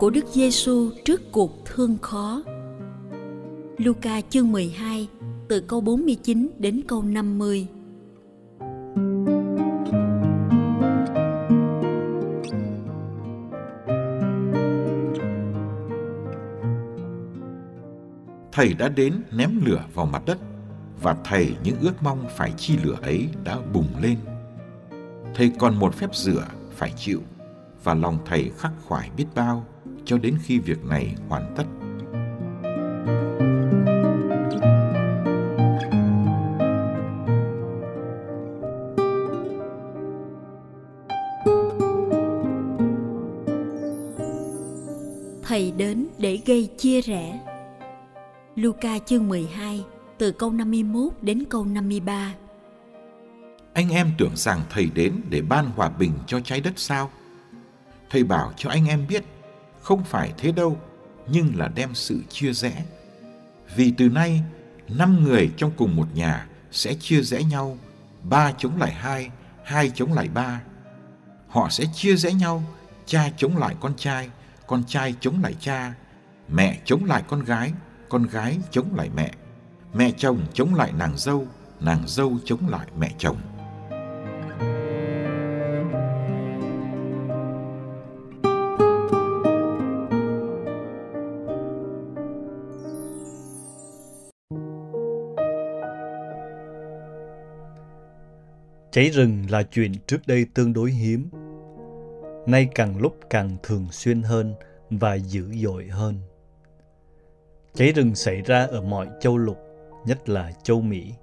Của Đức Giêsu trước cuộc thương khó. Luca chương 12 từ câu 49 đến câu 50. Thầy đã đến ném lửa vào mặt đất, và thầy những ước mong phải chi lửa ấy đã bùng lên. Thầy còn một phép rửa phải chịu, và lòng thầy khắc khoải biết bao cho đến khi việc này hoàn tất. Thầy đến để gây chia rẽ. Luca chương 12 từ câu 51 đến câu 53. Anh em tưởng rằng thầy đến để ban hòa bình cho trái đất sao? Thầy bảo cho anh em biết, không phải thế đâu, nhưng là đem sự chia rẽ. Vì từ nay, năm người trong cùng một nhà sẽ chia rẽ nhau, ba chống lại hai, hai chống lại ba. Họ sẽ chia rẽ nhau, cha chống lại con trai, con trai chống lại cha, mẹ chống lại con gái, con gái chống lại mẹ, mẹ chồng chống lại nàng dâu, nàng dâu chống lại mẹ chồng. Cháy rừng là chuyện trước đây tương đối hiếm. Nay càng lúc càng thường xuyên hơn và dữ dội hơn. Cháy rừng xảy ra ở mọi châu lục, nhất là châu Mỹ.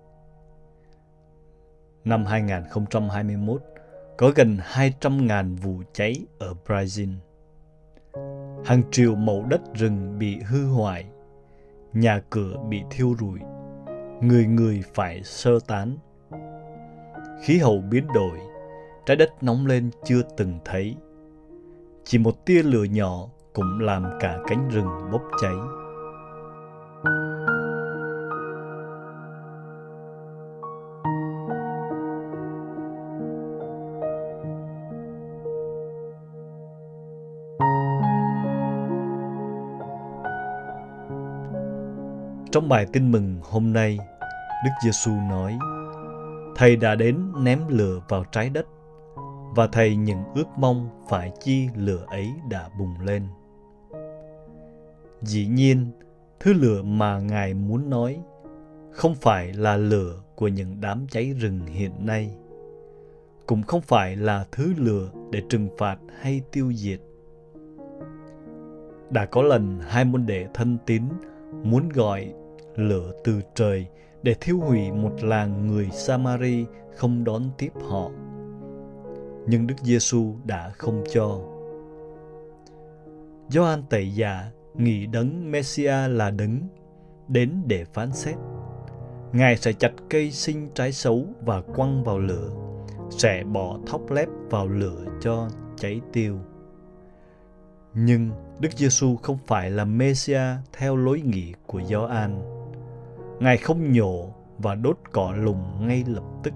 Năm 2021, có gần 200.000 vụ cháy ở Brazil. Hàng triệu mẫu đất rừng bị hư hoại, nhà cửa bị thiêu rụi, người người phải sơ tán khí hậu biến đổi, trái đất nóng lên chưa từng thấy. Chỉ một tia lửa nhỏ cũng làm cả cánh rừng bốc cháy. Trong bài tin mừng hôm nay, Đức Giêsu nói: Thầy đã đến ném lửa vào trái đất và thầy những ước mong phải chi lửa ấy đã bùng lên. Dĩ nhiên, thứ lửa mà Ngài muốn nói không phải là lửa của những đám cháy rừng hiện nay, cũng không phải là thứ lửa để trừng phạt hay tiêu diệt. Đã có lần hai môn đệ thân tín muốn gọi lửa từ trời để thiêu hủy một làng người Samari không đón tiếp họ. Nhưng Đức Giêsu đã không cho. Gioan Tẩy Giả nghĩ đấng Messia là đấng đến để phán xét. Ngài sẽ chặt cây sinh trái xấu và quăng vào lửa, sẽ bỏ thóc lép vào lửa cho cháy tiêu. Nhưng Đức Giêsu không phải là Messia theo lối nghĩ của Gioan Ngài không nhổ và đốt cỏ lùng ngay lập tức.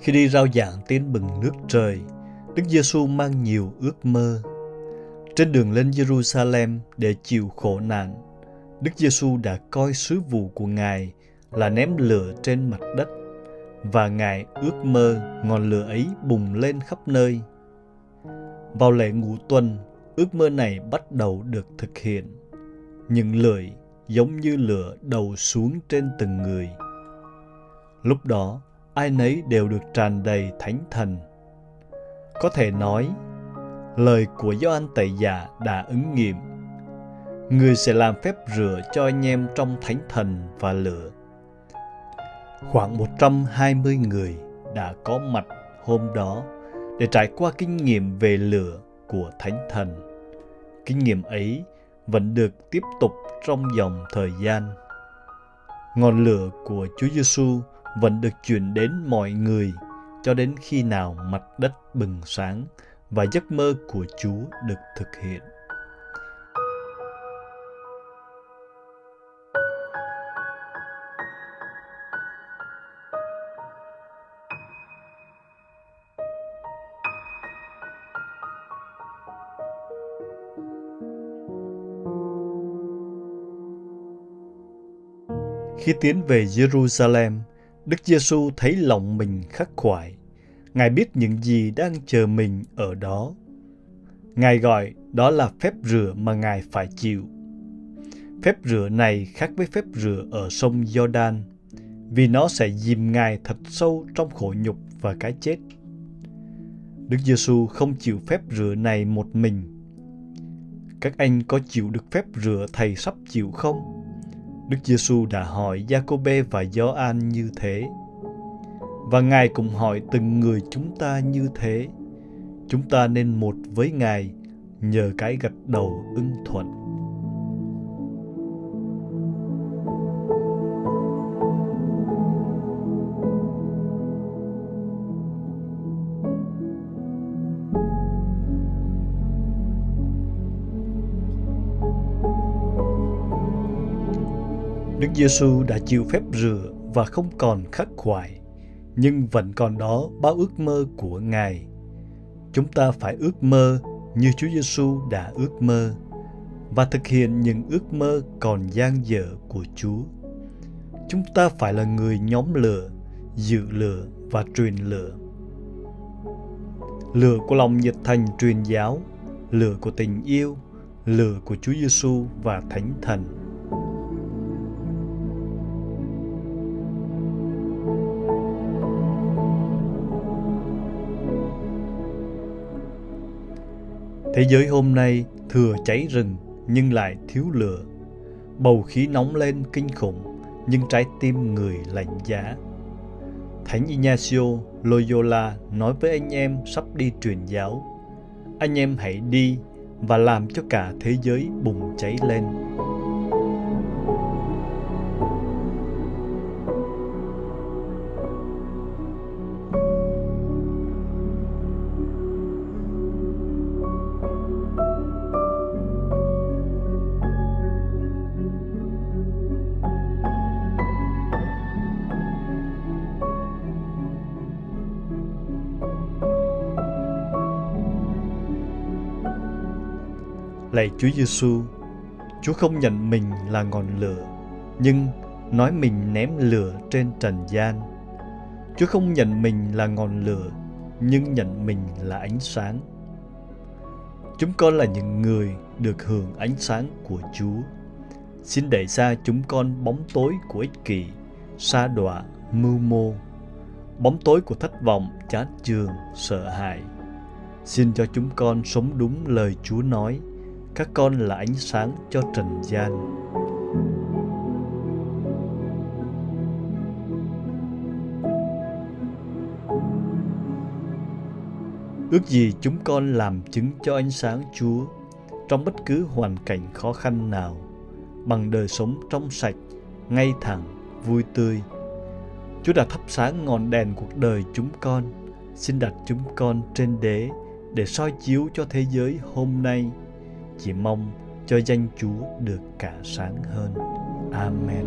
Khi đi rao giảng tiến bừng nước trời, Đức Giêsu mang nhiều ước mơ. Trên đường lên Jerusalem để chịu khổ nạn, Đức Giêsu đã coi sứ vụ của Ngài là ném lửa trên mặt đất và Ngài ước mơ ngọn lửa ấy bùng lên khắp nơi. Vào lễ ngũ tuần, ước mơ này bắt đầu được thực hiện. Những lưỡi giống như lửa đầu xuống trên từng người. Lúc đó, ai nấy đều được tràn đầy thánh thần. Có thể nói, lời của Gioan Tẩy Giả đã ứng nghiệm. Người sẽ làm phép rửa cho anh em trong thánh thần và lửa. Khoảng 120 người đã có mặt hôm đó để trải qua kinh nghiệm về lửa của thánh thần. Kinh nghiệm ấy vẫn được tiếp tục trong dòng thời gian. Ngọn lửa của Chúa Giêsu vẫn được truyền đến mọi người cho đến khi nào mặt đất bừng sáng và giấc mơ của Chúa được thực hiện. Khi tiến về Jerusalem, Đức Giêsu thấy lòng mình khắc khoải. Ngài biết những gì đang chờ mình ở đó. Ngài gọi đó là phép rửa mà Ngài phải chịu. Phép rửa này khác với phép rửa ở sông Jordan, vì nó sẽ dìm Ngài thật sâu trong khổ nhục và cái chết. Đức Giêsu không chịu phép rửa này một mình. Các anh có chịu được phép rửa thầy sắp chịu không? Đức Giêsu đã hỏi Giacôbê và Gioan như thế. Và Ngài cũng hỏi từng người chúng ta như thế. Chúng ta nên một với Ngài, nhờ cái gật đầu ưng thuận. Giêsu đã chịu phép rửa và không còn khắc khoải, nhưng vẫn còn đó bao ước mơ của Ngài. Chúng ta phải ước mơ như Chúa Giêsu đã ước mơ và thực hiện những ước mơ còn dang dở của Chúa. Chúng ta phải là người nhóm lửa, dự lửa và truyền lửa. Lửa của lòng nhiệt thành truyền giáo, lửa của tình yêu, lửa của Chúa Giêsu và Thánh Thần. Thế giới hôm nay thừa cháy rừng nhưng lại thiếu lửa. Bầu khí nóng lên kinh khủng nhưng trái tim người lạnh giá. Thánh Ignacio Loyola nói với anh em sắp đi truyền giáo. Anh em hãy đi và làm cho cả thế giới bùng cháy lên. Lạy Chúa Giêsu, Chúa không nhận mình là ngọn lửa, nhưng nói mình ném lửa trên trần gian. Chúa không nhận mình là ngọn lửa, nhưng nhận mình là ánh sáng. Chúng con là những người được hưởng ánh sáng của Chúa. Xin đẩy xa chúng con bóng tối của ích kỷ, xa đọa, mưu mô, bóng tối của thất vọng, chán chường, sợ hãi. Xin cho chúng con sống đúng lời Chúa nói – các con là ánh sáng cho trần gian. Ước gì chúng con làm chứng cho ánh sáng chúa trong bất cứ hoàn cảnh khó khăn nào, bằng đời sống trong sạch, ngay thẳng, vui tươi. Chúa đã thắp sáng ngọn đèn cuộc đời chúng con, xin đặt chúng con trên đế để soi chiếu cho thế giới hôm nay chỉ mong cho danh Chúa được cả sáng hơn. Amen.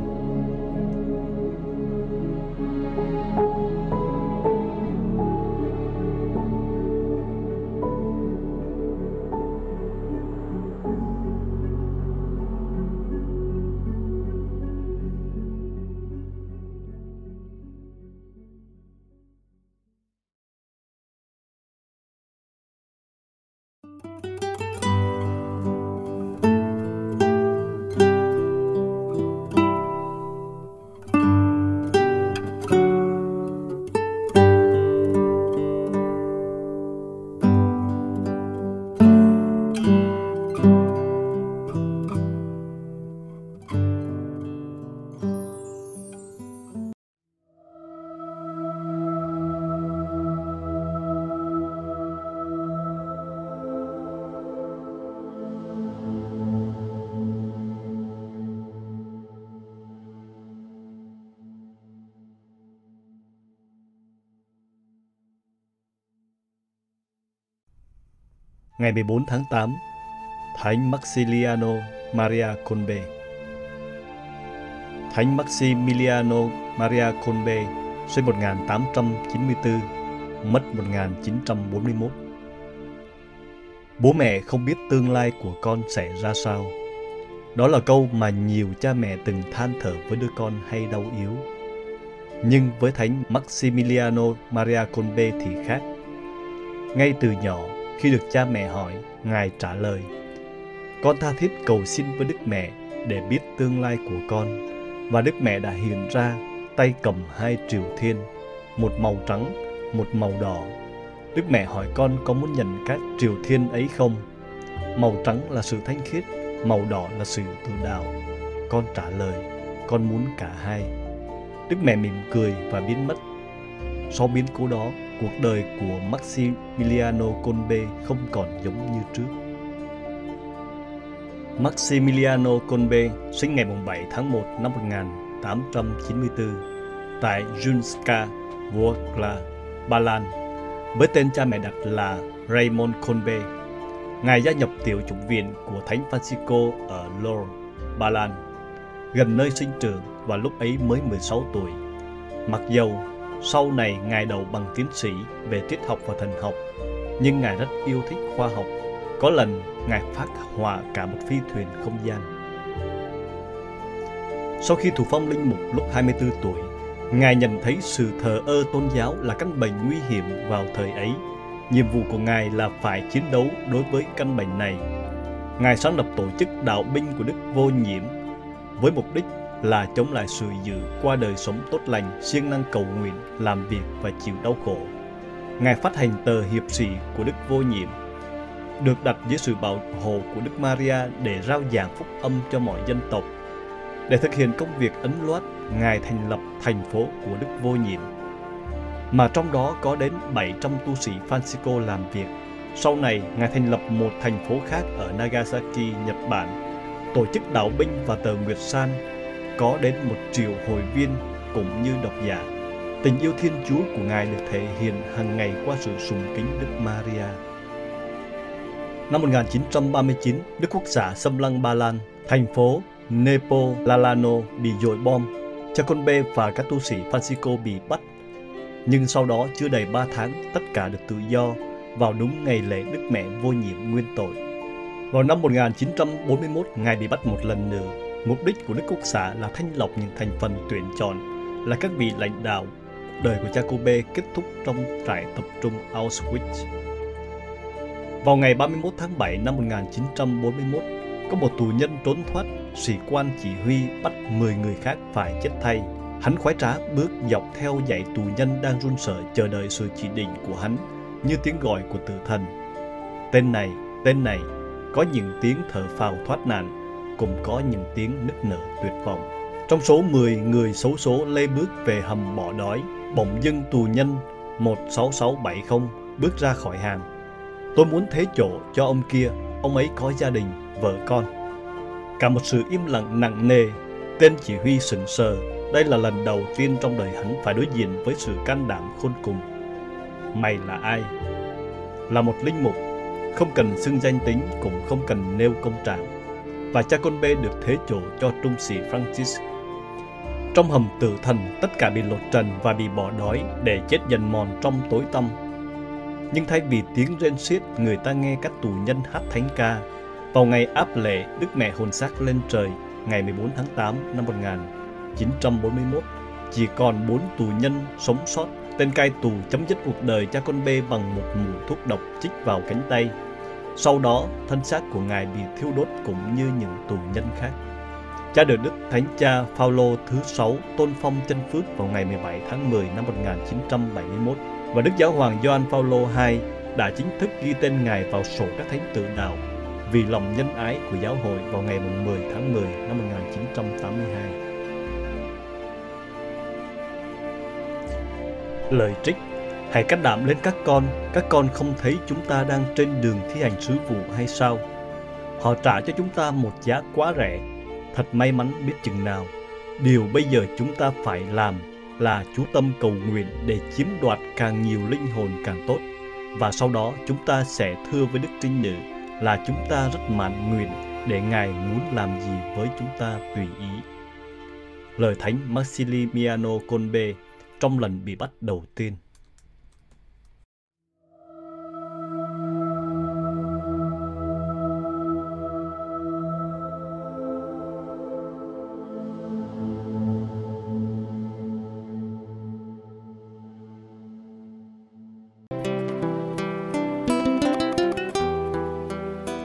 Ngày 14 tháng 8, Thánh Maximiliano Maria Colbe. Thánh Maximiliano Maria Colbe sinh 1894, mất 1941. Bố mẹ không biết tương lai của con sẽ ra sao. Đó là câu mà nhiều cha mẹ từng than thở với đứa con hay đau yếu. Nhưng với Thánh Maximiliano Maria Colbe thì khác. Ngay từ nhỏ, khi được cha mẹ hỏi, Ngài trả lời, Con tha thiết cầu xin với Đức Mẹ để biết tương lai của con. Và Đức Mẹ đã hiện ra tay cầm hai triều thiên, một màu trắng, một màu đỏ. Đức Mẹ hỏi con có muốn nhận các triều thiên ấy không? Màu trắng là sự thanh khiết, màu đỏ là sự tự đạo. Con trả lời, con muốn cả hai. Đức Mẹ mỉm cười và biến mất. Sau biến cố đó, cuộc đời của Maximiliano Kolbe không còn giống như trước. Maximiliano Kolbe sinh ngày 7 tháng 1 năm 1894 tại Junska, Wrocław, Ba Lan, với tên cha mẹ đặt là Raymond Kolbe. Ngài gia nhập tiểu chủng viện của Thánh Francisco ở Lourdes, Ba Lan, gần nơi sinh trưởng và lúc ấy mới 16 tuổi. Mặc dầu sau này Ngài đầu bằng tiến sĩ về triết học và thần học, nhưng Ngài rất yêu thích khoa học. Có lần Ngài phát họa cả một phi thuyền không gian. Sau khi thủ phong linh mục lúc 24 tuổi, Ngài nhận thấy sự thờ ơ tôn giáo là căn bệnh nguy hiểm vào thời ấy. Nhiệm vụ của Ngài là phải chiến đấu đối với căn bệnh này. Ngài sáng lập tổ chức đạo binh của Đức Vô Nhiễm với mục đích là chống lại sự dữ qua đời sống tốt lành, siêng năng cầu nguyện, làm việc và chịu đau khổ. Ngài phát hành tờ hiệp sĩ của Đức Vô Nhiệm, được đặt dưới sự bảo hộ của Đức Maria để rao giảng phúc âm cho mọi dân tộc. Để thực hiện công việc ấn loát, Ngài thành lập thành phố của Đức Vô Nhiệm, mà trong đó có đến 700 tu sĩ Francisco làm việc. Sau này, Ngài thành lập một thành phố khác ở Nagasaki, Nhật Bản, tổ chức đạo binh và tờ Nguyệt San có đến một triệu hội viên cũng như độc giả. Tình yêu Thiên Chúa của Ngài được thể hiện hàng ngày qua sự sùng kính Đức Maria. Năm 1939, Đức Quốc xã xâm lăng Ba Lan, thành phố Nepo Lalano bị dội bom, cha con B và các tu sĩ Francisco bị bắt. Nhưng sau đó chưa đầy 3 tháng, tất cả được tự do vào đúng ngày lễ Đức Mẹ vô nhiệm nguyên tội. Vào năm 1941, Ngài bị bắt một lần nữa Mục đích của Đức Quốc xã là thanh lọc những thành phần tuyển chọn là các vị lãnh đạo. Đời của Jacobe kết thúc trong trại tập trung Auschwitz. Vào ngày 31 tháng 7 năm 1941, có một tù nhân trốn thoát, sĩ quan chỉ huy bắt 10 người khác phải chết thay. Hắn khoái trá bước dọc theo dãy tù nhân đang run sợ chờ đợi sự chỉ định của hắn như tiếng gọi của tử thần. Tên này, tên này, có những tiếng thở phào thoát nạn cũng có những tiếng nức nở tuyệt vọng. Trong số 10 người xấu số lê bước về hầm bỏ đói, bỗng dưng tù nhân 16670 bước ra khỏi hàng. Tôi muốn thế chỗ cho ông kia, ông ấy có gia đình, vợ con. Cả một sự im lặng nặng nề, tên chỉ huy sững sờ. Đây là lần đầu tiên trong đời hắn phải đối diện với sự can đảm khôn cùng. Mày là ai? Là một linh mục, không cần xưng danh tính cũng không cần nêu công trạng và cha con B được thế chỗ cho trung sĩ Francis. Trong hầm tử thần, tất cả bị lột trần và bị bỏ đói để chết dần mòn trong tối tăm. Nhưng thay vì tiếng rên xiết, người ta nghe các tù nhân hát thánh ca. Vào ngày áp lễ, Đức Mẹ hồn xác lên trời, ngày 14 tháng 8 năm 1941, chỉ còn bốn tù nhân sống sót. Tên cai tù chấm dứt cuộc đời cha con B bằng một mùi thuốc độc chích vào cánh tay sau đó, thân xác của Ngài bị thiêu đốt cũng như những tù nhân khác. Cha được Đức Thánh Cha Phaolô thứ sáu tôn phong chân phước vào ngày 17 tháng 10 năm 1971 và Đức Giáo hoàng Gioan Phaolô II đã chính thức ghi tên Ngài vào sổ các thánh tự đạo vì lòng nhân ái của giáo hội vào ngày 10 tháng 10 năm 1982. Lời trích Hãy cách đảm lên các con, các con không thấy chúng ta đang trên đường thi hành sứ vụ hay sao? Họ trả cho chúng ta một giá quá rẻ, thật may mắn biết chừng nào. Điều bây giờ chúng ta phải làm là chú tâm cầu nguyện để chiếm đoạt càng nhiều linh hồn càng tốt, Và sau đó chúng ta sẽ thưa với Đức Trinh Nữ là chúng ta rất mãn nguyện để Ngài muốn làm gì với chúng ta tùy ý. Lời Thánh Maximiliano Kolbe trong lần bị bắt đầu tiên.